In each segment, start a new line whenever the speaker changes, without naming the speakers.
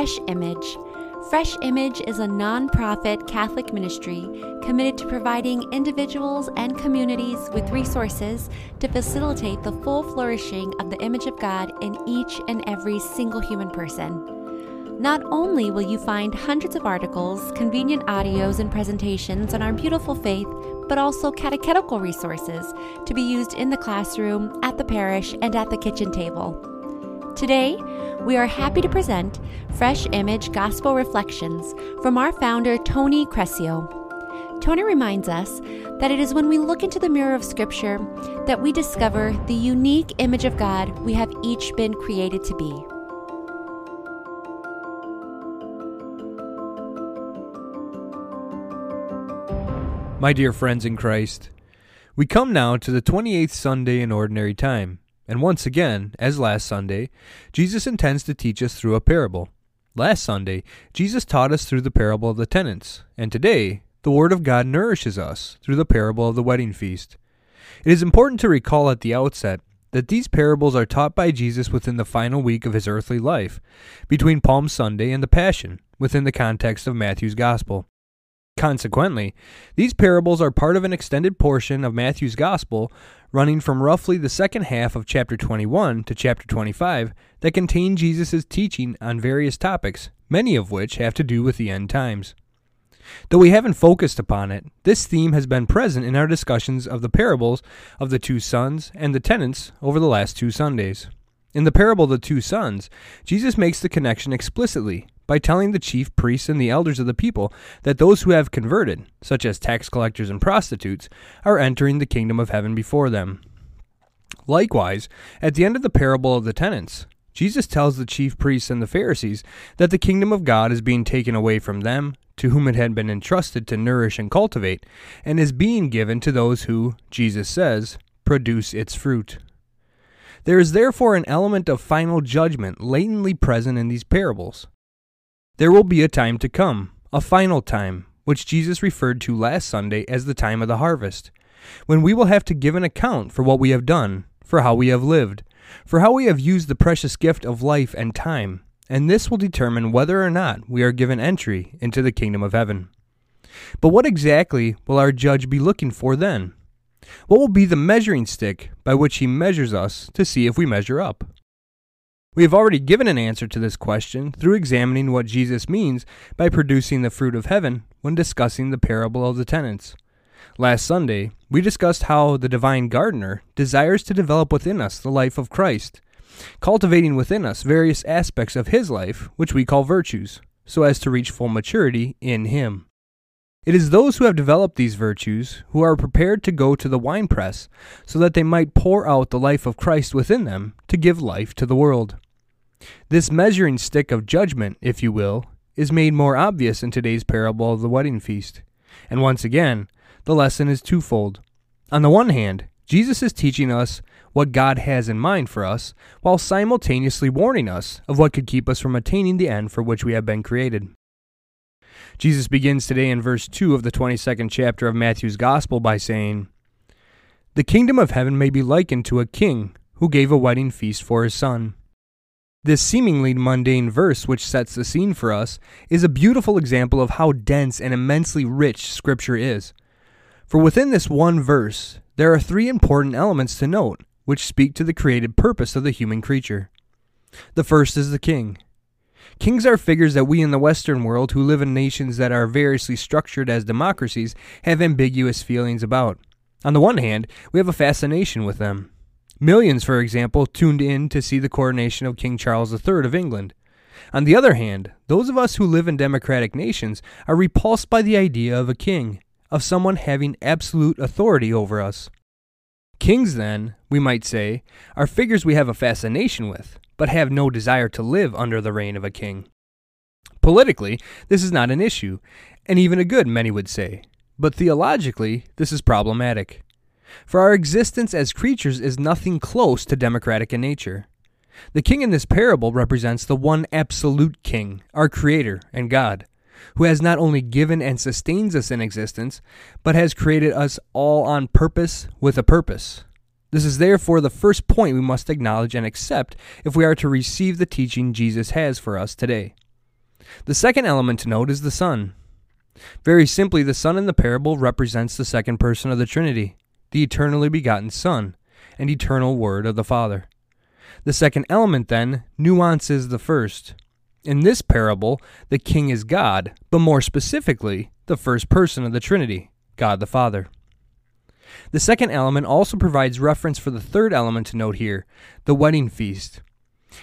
Fresh Image. Fresh Image is a nonprofit Catholic ministry committed to providing individuals and communities with resources to facilitate the full flourishing of the image of God in each and every single human person. Not only will you find hundreds of articles, convenient audios, and presentations on our beautiful faith, but also catechetical resources to be used in the classroom, at the parish, and at the kitchen table. Today, we are happy to present Fresh Image Gospel Reflections from our founder, Tony Crescio. Tony reminds us that it is when we look into the mirror of Scripture that we discover the unique image of God we have each been created to be.
My dear friends in Christ, we come now to the 28th Sunday in Ordinary Time. And once again, as last Sunday, Jesus intends to teach us through a parable. Last Sunday, Jesus taught us through the parable of the tenants, and today, the Word of God nourishes us through the parable of the wedding feast. It is important to recall at the outset that these parables are taught by Jesus within the final week of his earthly life, between Palm Sunday and the Passion, within the context of Matthew's Gospel. Consequently, these parables are part of an extended portion of Matthew's Gospel running from roughly the second half of chapter 21 to chapter 25 that contain Jesus' teaching on various topics, many of which have to do with the end times. Though we haven't focused upon it, this theme has been present in our discussions of the parables of the two sons and the tenants over the last two Sundays. In the parable of the two sons, Jesus makes the connection explicitly by telling the chief priests and the elders of the people that those who have converted, such as tax collectors and prostitutes, are entering the kingdom of heaven before them. Likewise, at the end of the parable of the tenants, Jesus tells the chief priests and the Pharisees that the kingdom of God is being taken away from them, to whom it had been entrusted to nourish and cultivate, and is being given to those who, Jesus says, produce its fruit. There is therefore an element of final judgment latently present in these parables. There will be a time to come, a final time, which Jesus referred to last Sunday as the time of the harvest, when we will have to give an account for what we have done, for how we have lived, for how we have used the precious gift of life and time, and this will determine whether or not we are given entry into the kingdom of heaven. But what exactly will our judge be looking for then? What will be the measuring stick by which he measures us to see if we measure up? We have already given an answer to this question through examining what Jesus means by producing the fruit of heaven when discussing the parable of the tenants. Last Sunday, we discussed how the divine gardener desires to develop within us the life of Christ, cultivating within us various aspects of his life, which we call virtues, so as to reach full maturity in him. It is those who have developed these virtues who are prepared to go to the winepress so that they might pour out the life of Christ within them to give life to the world. This measuring stick of judgment, if you will, is made more obvious in today's parable of the wedding feast. And once again, the lesson is twofold. On the one hand, Jesus is teaching us what God has in mind for us, while simultaneously warning us of what could keep us from attaining the end for which we have been created. Jesus begins today in verse 2 of the 22nd chapter of Matthew's Gospel by saying, The kingdom of heaven may be likened to a king who gave a wedding feast for his son. This seemingly mundane verse, which sets the scene for us, is a beautiful example of how dense and immensely rich Scripture is. For within this one verse, there are three important elements to note which speak to the created purpose of the human creature. The first is the king. Kings are figures that we in the Western world, who live in nations that are variously structured as democracies, have ambiguous feelings about. On the one hand, we have a fascination with them. Millions, for example, tuned in to see the coronation of King Charles III of England. On the other hand, those of us who live in democratic nations are repulsed by the idea of a king, of someone having absolute authority over us. Kings, then, we might say, are figures we have a fascination with but have no desire to live under the reign of a king. Politically, this is not an issue, and even a good, many would say. But theologically, this is problematic. For our existence as creatures is nothing close to democratic in nature. The king in this parable represents the one absolute king, our Creator and God, who has not only given and sustains us in existence, but has created us all on purpose with a purpose. This is therefore the first point we must acknowledge and accept if we are to receive the teaching Jesus has for us today. The second element to note is the Son. Very simply, the Son in the parable represents the second person of the Trinity, the eternally begotten Son, and eternal Word of the Father. The second element, then, nuances the first. In this parable, the King is God, but more specifically, the first person of the Trinity, God the Father. The second element also provides reference for the third element to note here the wedding feast.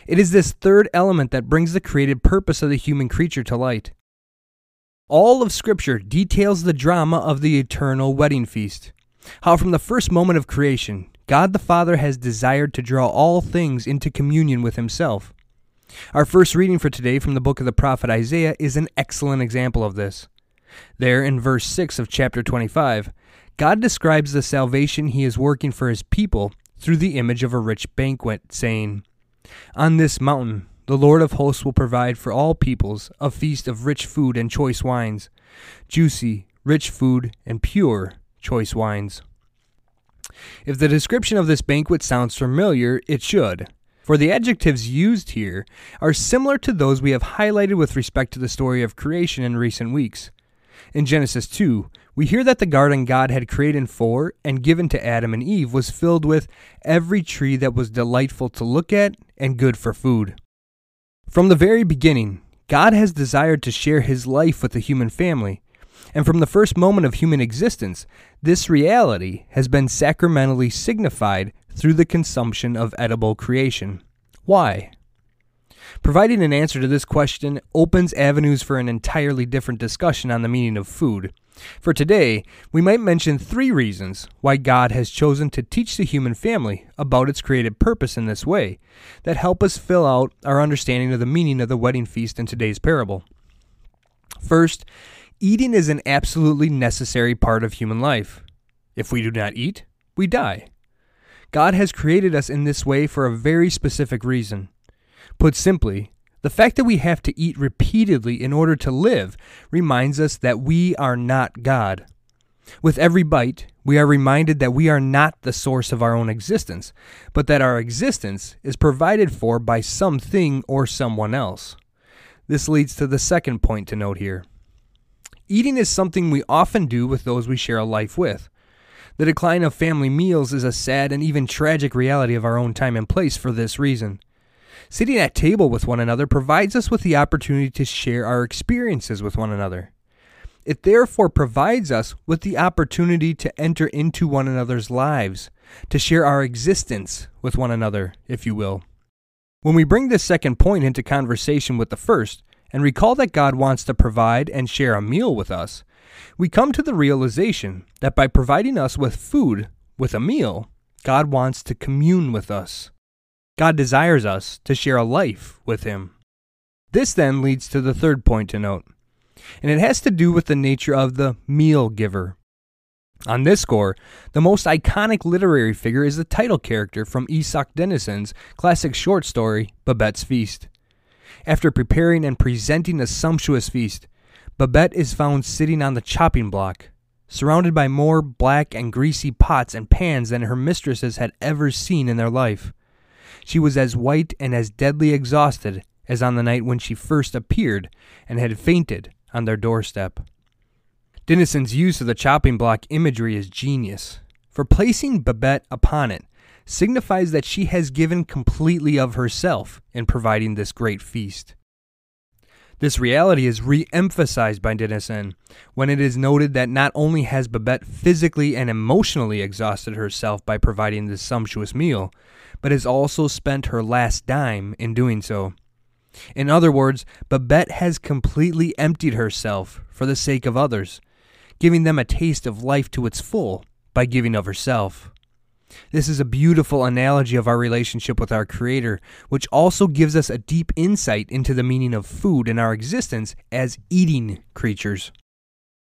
It is this third element that brings the created purpose of the human creature to light. All of Scripture details the drama of the eternal wedding feast. How, from the first moment of creation, God the Father has desired to draw all things into communion with Himself. Our first reading for today from the book of the prophet Isaiah is an excellent example of this. There, in verse 6 of chapter 25, God describes the salvation he is working for his people through the image of a rich banquet, saying, On this mountain the Lord of hosts will provide for all peoples a feast of rich food and choice wines, juicy, rich food, and pure, choice wines. If the description of this banquet sounds familiar, it should, for the adjectives used here are similar to those we have highlighted with respect to the story of creation in recent weeks. In Genesis 2, we hear that the garden God had created for and given to Adam and Eve was filled with every tree that was delightful to look at and good for food. From the very beginning, God has desired to share his life with the human family, and from the first moment of human existence, this reality has been sacramentally signified through the consumption of edible creation. Why? Providing an answer to this question opens avenues for an entirely different discussion on the meaning of food. For today, we might mention three reasons why God has chosen to teach the human family about its created purpose in this way that help us fill out our understanding of the meaning of the wedding feast in today's parable. First, eating is an absolutely necessary part of human life. If we do not eat, we die. God has created us in this way for a very specific reason. Put simply, the fact that we have to eat repeatedly in order to live reminds us that we are not God. With every bite, we are reminded that we are not the source of our own existence, but that our existence is provided for by something or someone else. This leads to the second point to note here. Eating is something we often do with those we share a life with. The decline of family meals is a sad and even tragic reality of our own time and place for this reason. Sitting at table with one another provides us with the opportunity to share our experiences with one another. It therefore provides us with the opportunity to enter into one another's lives, to share our existence with one another, if you will. When we bring this second point into conversation with the first, and recall that God wants to provide and share a meal with us, we come to the realization that by providing us with food, with a meal, God wants to commune with us. God desires us to share a life with Him. This then leads to the third point to note, and it has to do with the nature of the meal giver. On this score, the most iconic literary figure is the title character from Isak Dinesen's classic short story, Babette's Feast. After preparing and presenting a sumptuous feast, Babette is found sitting on the chopping block, surrounded by more black and greasy pots and pans than her mistresses had ever seen in their life. She was as white and as deadly exhausted as on the night when she first appeared and had fainted on their doorstep. Dinesen's use of the chopping block imagery is genius, for placing Babette upon it signifies that she has given completely of herself in providing this great feast. This reality is re emphasized by Dinesen when it is noted that not only has Babette physically and emotionally exhausted herself by providing this sumptuous meal, but has also spent her last dime in doing so. In other words, Babette has completely emptied herself for the sake of others, giving them a taste of life to its full by giving of herself. This is a beautiful analogy of our relationship with our Creator, which also gives us a deep insight into the meaning of food and our existence as eating creatures.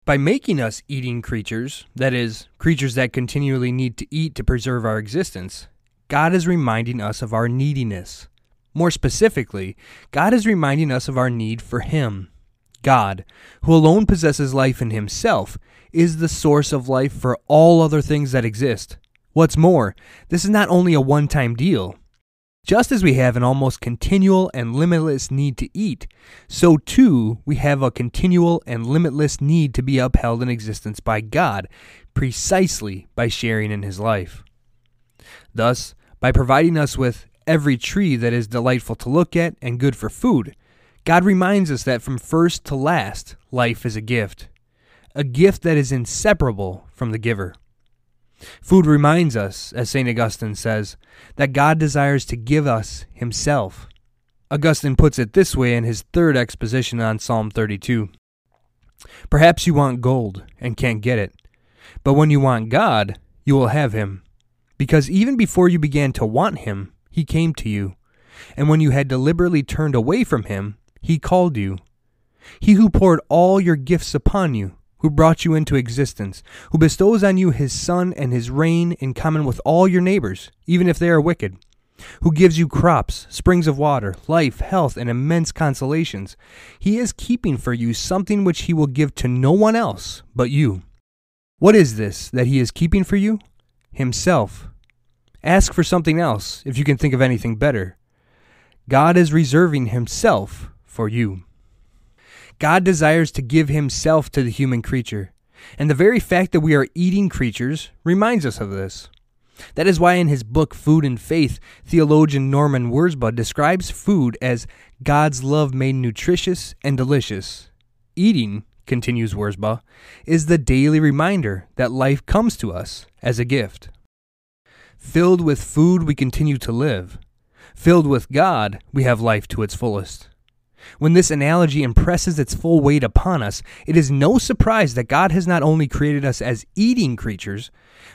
By making us eating creatures, that is, creatures that continually need to eat to preserve our existence, God is reminding us of our neediness. More specifically, God is reminding us of our need for Him. God, who alone possesses life in Himself, is the source of life for all other things that exist. What's more, this is not only a one time deal. Just as we have an almost continual and limitless need to eat, so too we have a continual and limitless need to be upheld in existence by God, precisely by sharing in His life. Thus, by providing us with every tree that is delightful to look at and good for food, God reminds us that from first to last, life is a gift, a gift that is inseparable from the giver. Food reminds us, as St. Augustine says, that God desires to give us Himself. Augustine puts it this way in his third exposition on Psalm 32 Perhaps you want gold and can't get it, but when you want God, you will have Him. Because even before you began to want Him, He came to you. And when you had deliberately turned away from Him, He called you. He who poured all your gifts upon you, who brought you into existence, who bestows on you his sun and his rain in common with all your neighbors, even if they are wicked, who gives you crops, springs of water, life, health, and immense consolations. He is keeping for you something which he will give to no one else but you. What is this that he is keeping for you? Himself. Ask for something else if you can think of anything better. God is reserving himself for you. God desires to give himself to the human creature, and the very fact that we are eating creatures reminds us of this. That is why in his book Food and Faith, theologian Norman Wirzba describes food as God's love made nutritious and delicious. Eating, continues Wirzba, is the daily reminder that life comes to us as a gift. Filled with food, we continue to live. Filled with God, we have life to its fullest. When this analogy impresses its full weight upon us, it is no surprise that God has not only created us as eating creatures,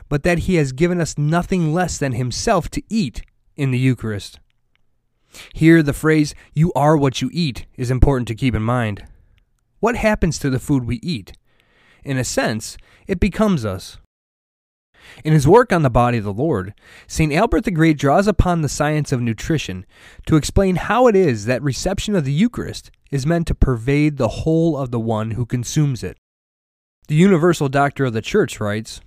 but that He has given us nothing less than Himself to eat in the Eucharist. Here, the phrase, you are what you eat, is important to keep in mind. What happens to the food we eat? In a sense, it becomes us. In his work on the body of the Lord, St. Albert the Great draws upon the science of nutrition to explain how it is that reception of the Eucharist is meant to pervade the whole of the one who consumes it. The Universal Doctor of the Church writes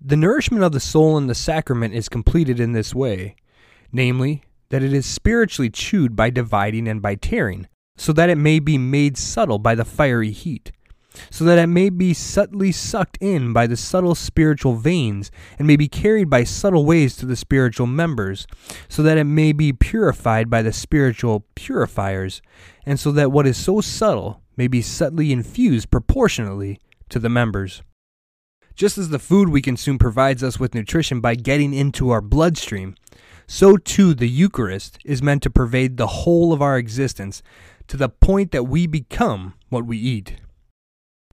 The nourishment of the soul in the sacrament is completed in this way, namely, that it is spiritually chewed by dividing and by tearing, so that it may be made subtle by the fiery heat so that it may be subtly sucked in by the subtle spiritual veins, and may be carried by subtle ways to the spiritual members, so that it may be purified by the spiritual purifiers, and so that what is so subtle may be subtly infused proportionately to the members. Just as the food we consume provides us with nutrition by getting into our bloodstream, so too the Eucharist is meant to pervade the whole of our existence to the point that we become what we eat.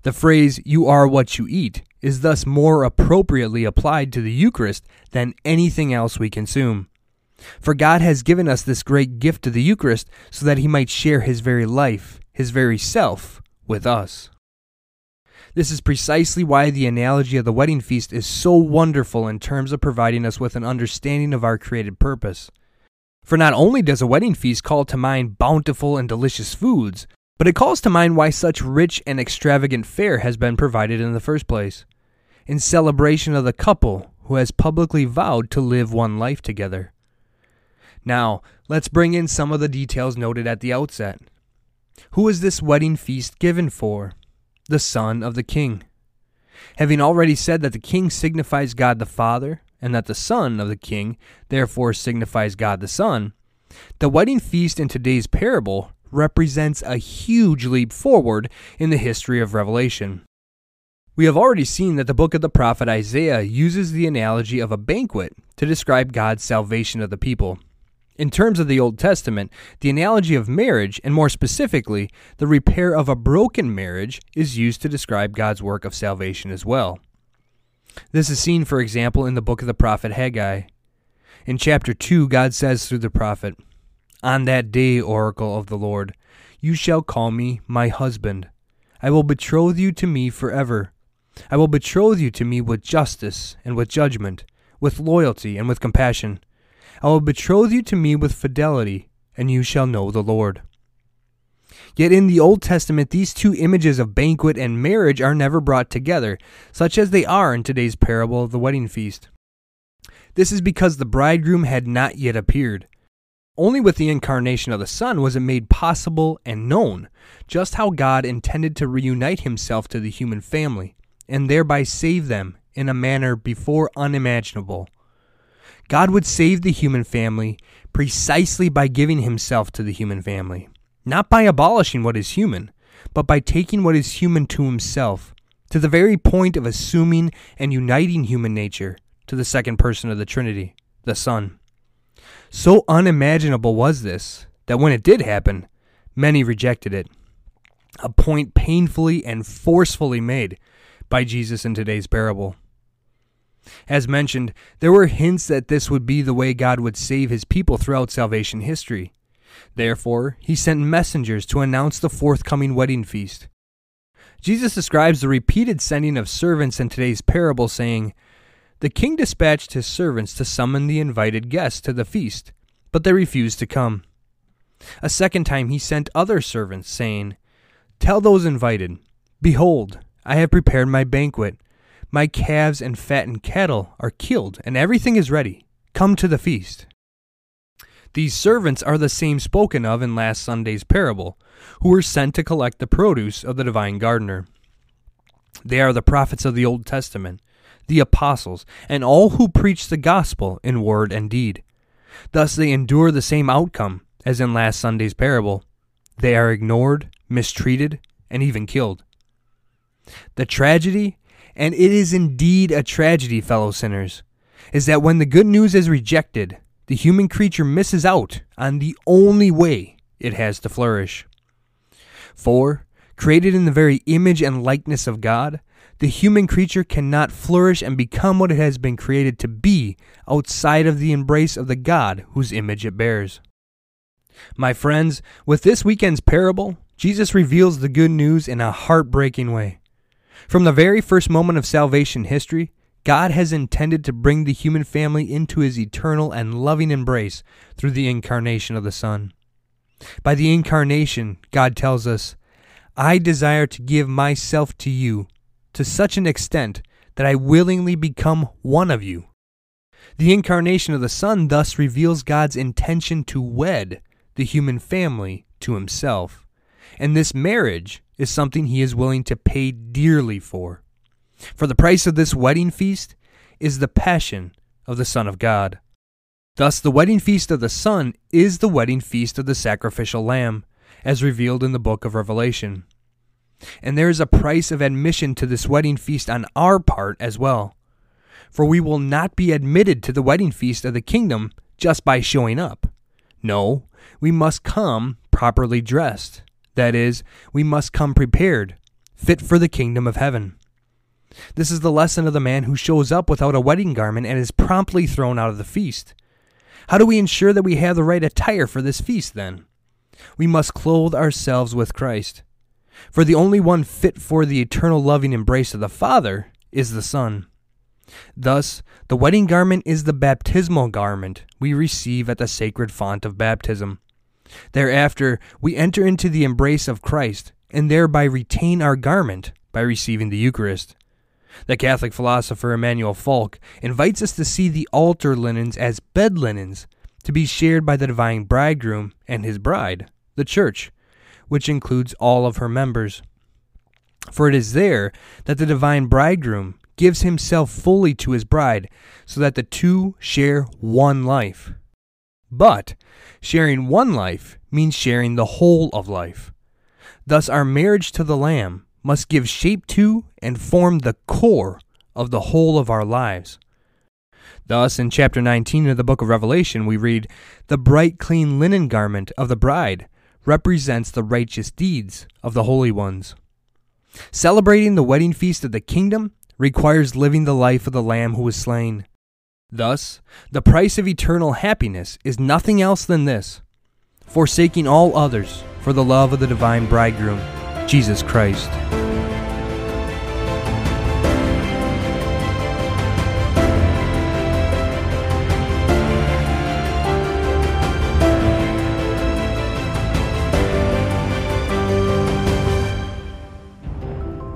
The phrase, you are what you eat, is thus more appropriately applied to the Eucharist than anything else we consume. For God has given us this great gift of the Eucharist so that He might share His very life, His very self, with us. This is precisely why the analogy of the wedding feast is so wonderful in terms of providing us with an understanding of our created purpose. For not only does a wedding feast call to mind bountiful and delicious foods, but it calls to mind why such rich and extravagant fare has been provided in the first place. In celebration of the couple who has publicly vowed to live one life together. Now, let's bring in some of the details noted at the outset. Who is this wedding feast given for? The son of the king. Having already said that the king signifies God the Father, and that the son of the king therefore signifies God the Son, the wedding feast in today's parable represents a huge leap forward in the history of Revelation. We have already seen that the book of the prophet Isaiah uses the analogy of a banquet to describe God's salvation of the people. In terms of the Old Testament, the analogy of marriage, and more specifically, the repair of a broken marriage, is used to describe God's work of salvation as well. This is seen, for example, in the book of the prophet Haggai. In chapter 2, God says through the prophet, on that day, oracle of the Lord, you shall call me my husband. I will betroth you to me forever. I will betroth you to me with justice and with judgment, with loyalty and with compassion. I will betroth you to me with fidelity, and you shall know the Lord. Yet in the Old Testament, these two images of banquet and marriage are never brought together, such as they are in today's parable of the wedding feast. This is because the bridegroom had not yet appeared. Only with the incarnation of the Son was it made possible and known just how God intended to reunite himself to the human family and thereby save them in a manner before unimaginable. God would save the human family precisely by giving himself to the human family, not by abolishing what is human, but by taking what is human to himself, to the very point of assuming and uniting human nature to the second person of the Trinity, the Son. So unimaginable was this that when it did happen, many rejected it. A point painfully and forcefully made by Jesus in today's parable. As mentioned, there were hints that this would be the way God would save his people throughout salvation history. Therefore, he sent messengers to announce the forthcoming wedding feast. Jesus describes the repeated sending of servants in today's parable, saying, the king dispatched his servants to summon the invited guests to the feast, but they refused to come. A second time he sent other servants, saying, Tell those invited, Behold, I have prepared my banquet. My calves and fattened cattle are killed, and everything is ready. Come to the feast. These servants are the same spoken of in last Sunday's parable, who were sent to collect the produce of the divine gardener. They are the prophets of the Old Testament, the apostles, and all who preach the gospel in word and deed. Thus they endure the same outcome as in last Sunday's parable. They are ignored, mistreated, and even killed. The tragedy, and it is indeed a tragedy, fellow sinners, is that when the good news is rejected, the human creature misses out on the only way it has to flourish. For, created in the very image and likeness of God, the human creature cannot flourish and become what it has been created to be outside of the embrace of the God whose image it bears. My friends, with this weekend's parable, Jesus reveals the good news in a heartbreaking way. From the very first moment of salvation history, God has intended to bring the human family into his eternal and loving embrace through the incarnation of the Son. By the incarnation, God tells us, I desire to give myself to you to such an extent that I willingly become one of you. The incarnation of the Son thus reveals God's intention to wed the human family to himself. And this marriage is something he is willing to pay dearly for. For the price of this wedding feast is the passion of the Son of God. Thus, the wedding feast of the Son is the wedding feast of the sacrificial lamb, as revealed in the book of Revelation and there is a price of admission to this wedding feast on our part as well. For we will not be admitted to the wedding feast of the kingdom just by showing up. No, we must come properly dressed. That is, we must come prepared, fit for the kingdom of heaven. This is the lesson of the man who shows up without a wedding garment and is promptly thrown out of the feast. How do we ensure that we have the right attire for this feast then? We must clothe ourselves with Christ. For the only one fit for the eternal loving embrace of the Father is the Son. Thus, the wedding garment is the baptismal garment we receive at the sacred font of baptism. Thereafter, we enter into the embrace of Christ and thereby retain our garment by receiving the Eucharist. The Catholic philosopher Emmanuel Falque invites us to see the altar linens as bed linens to be shared by the divine bridegroom and his bride, the Church, which includes all of her members. For it is there that the divine bridegroom gives himself fully to his bride, so that the two share one life. But sharing one life means sharing the whole of life. Thus, our marriage to the Lamb must give shape to and form the core of the whole of our lives. Thus, in chapter 19 of the book of Revelation, we read, The bright, clean linen garment of the bride represents the righteous deeds of the holy ones. Celebrating the wedding feast of the kingdom requires living the life of the Lamb who was slain. Thus, the price of eternal happiness is nothing else than this forsaking all others for the love of the divine bridegroom, Jesus Christ.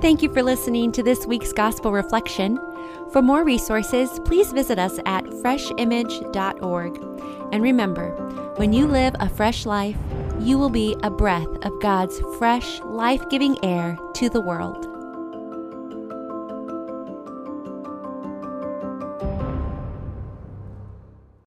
Thank you for listening to this week's Gospel Reflection. For more resources, please visit us at freshimage.org. And remember, when you live a fresh life, you will be a breath of God's fresh, life giving air to the world.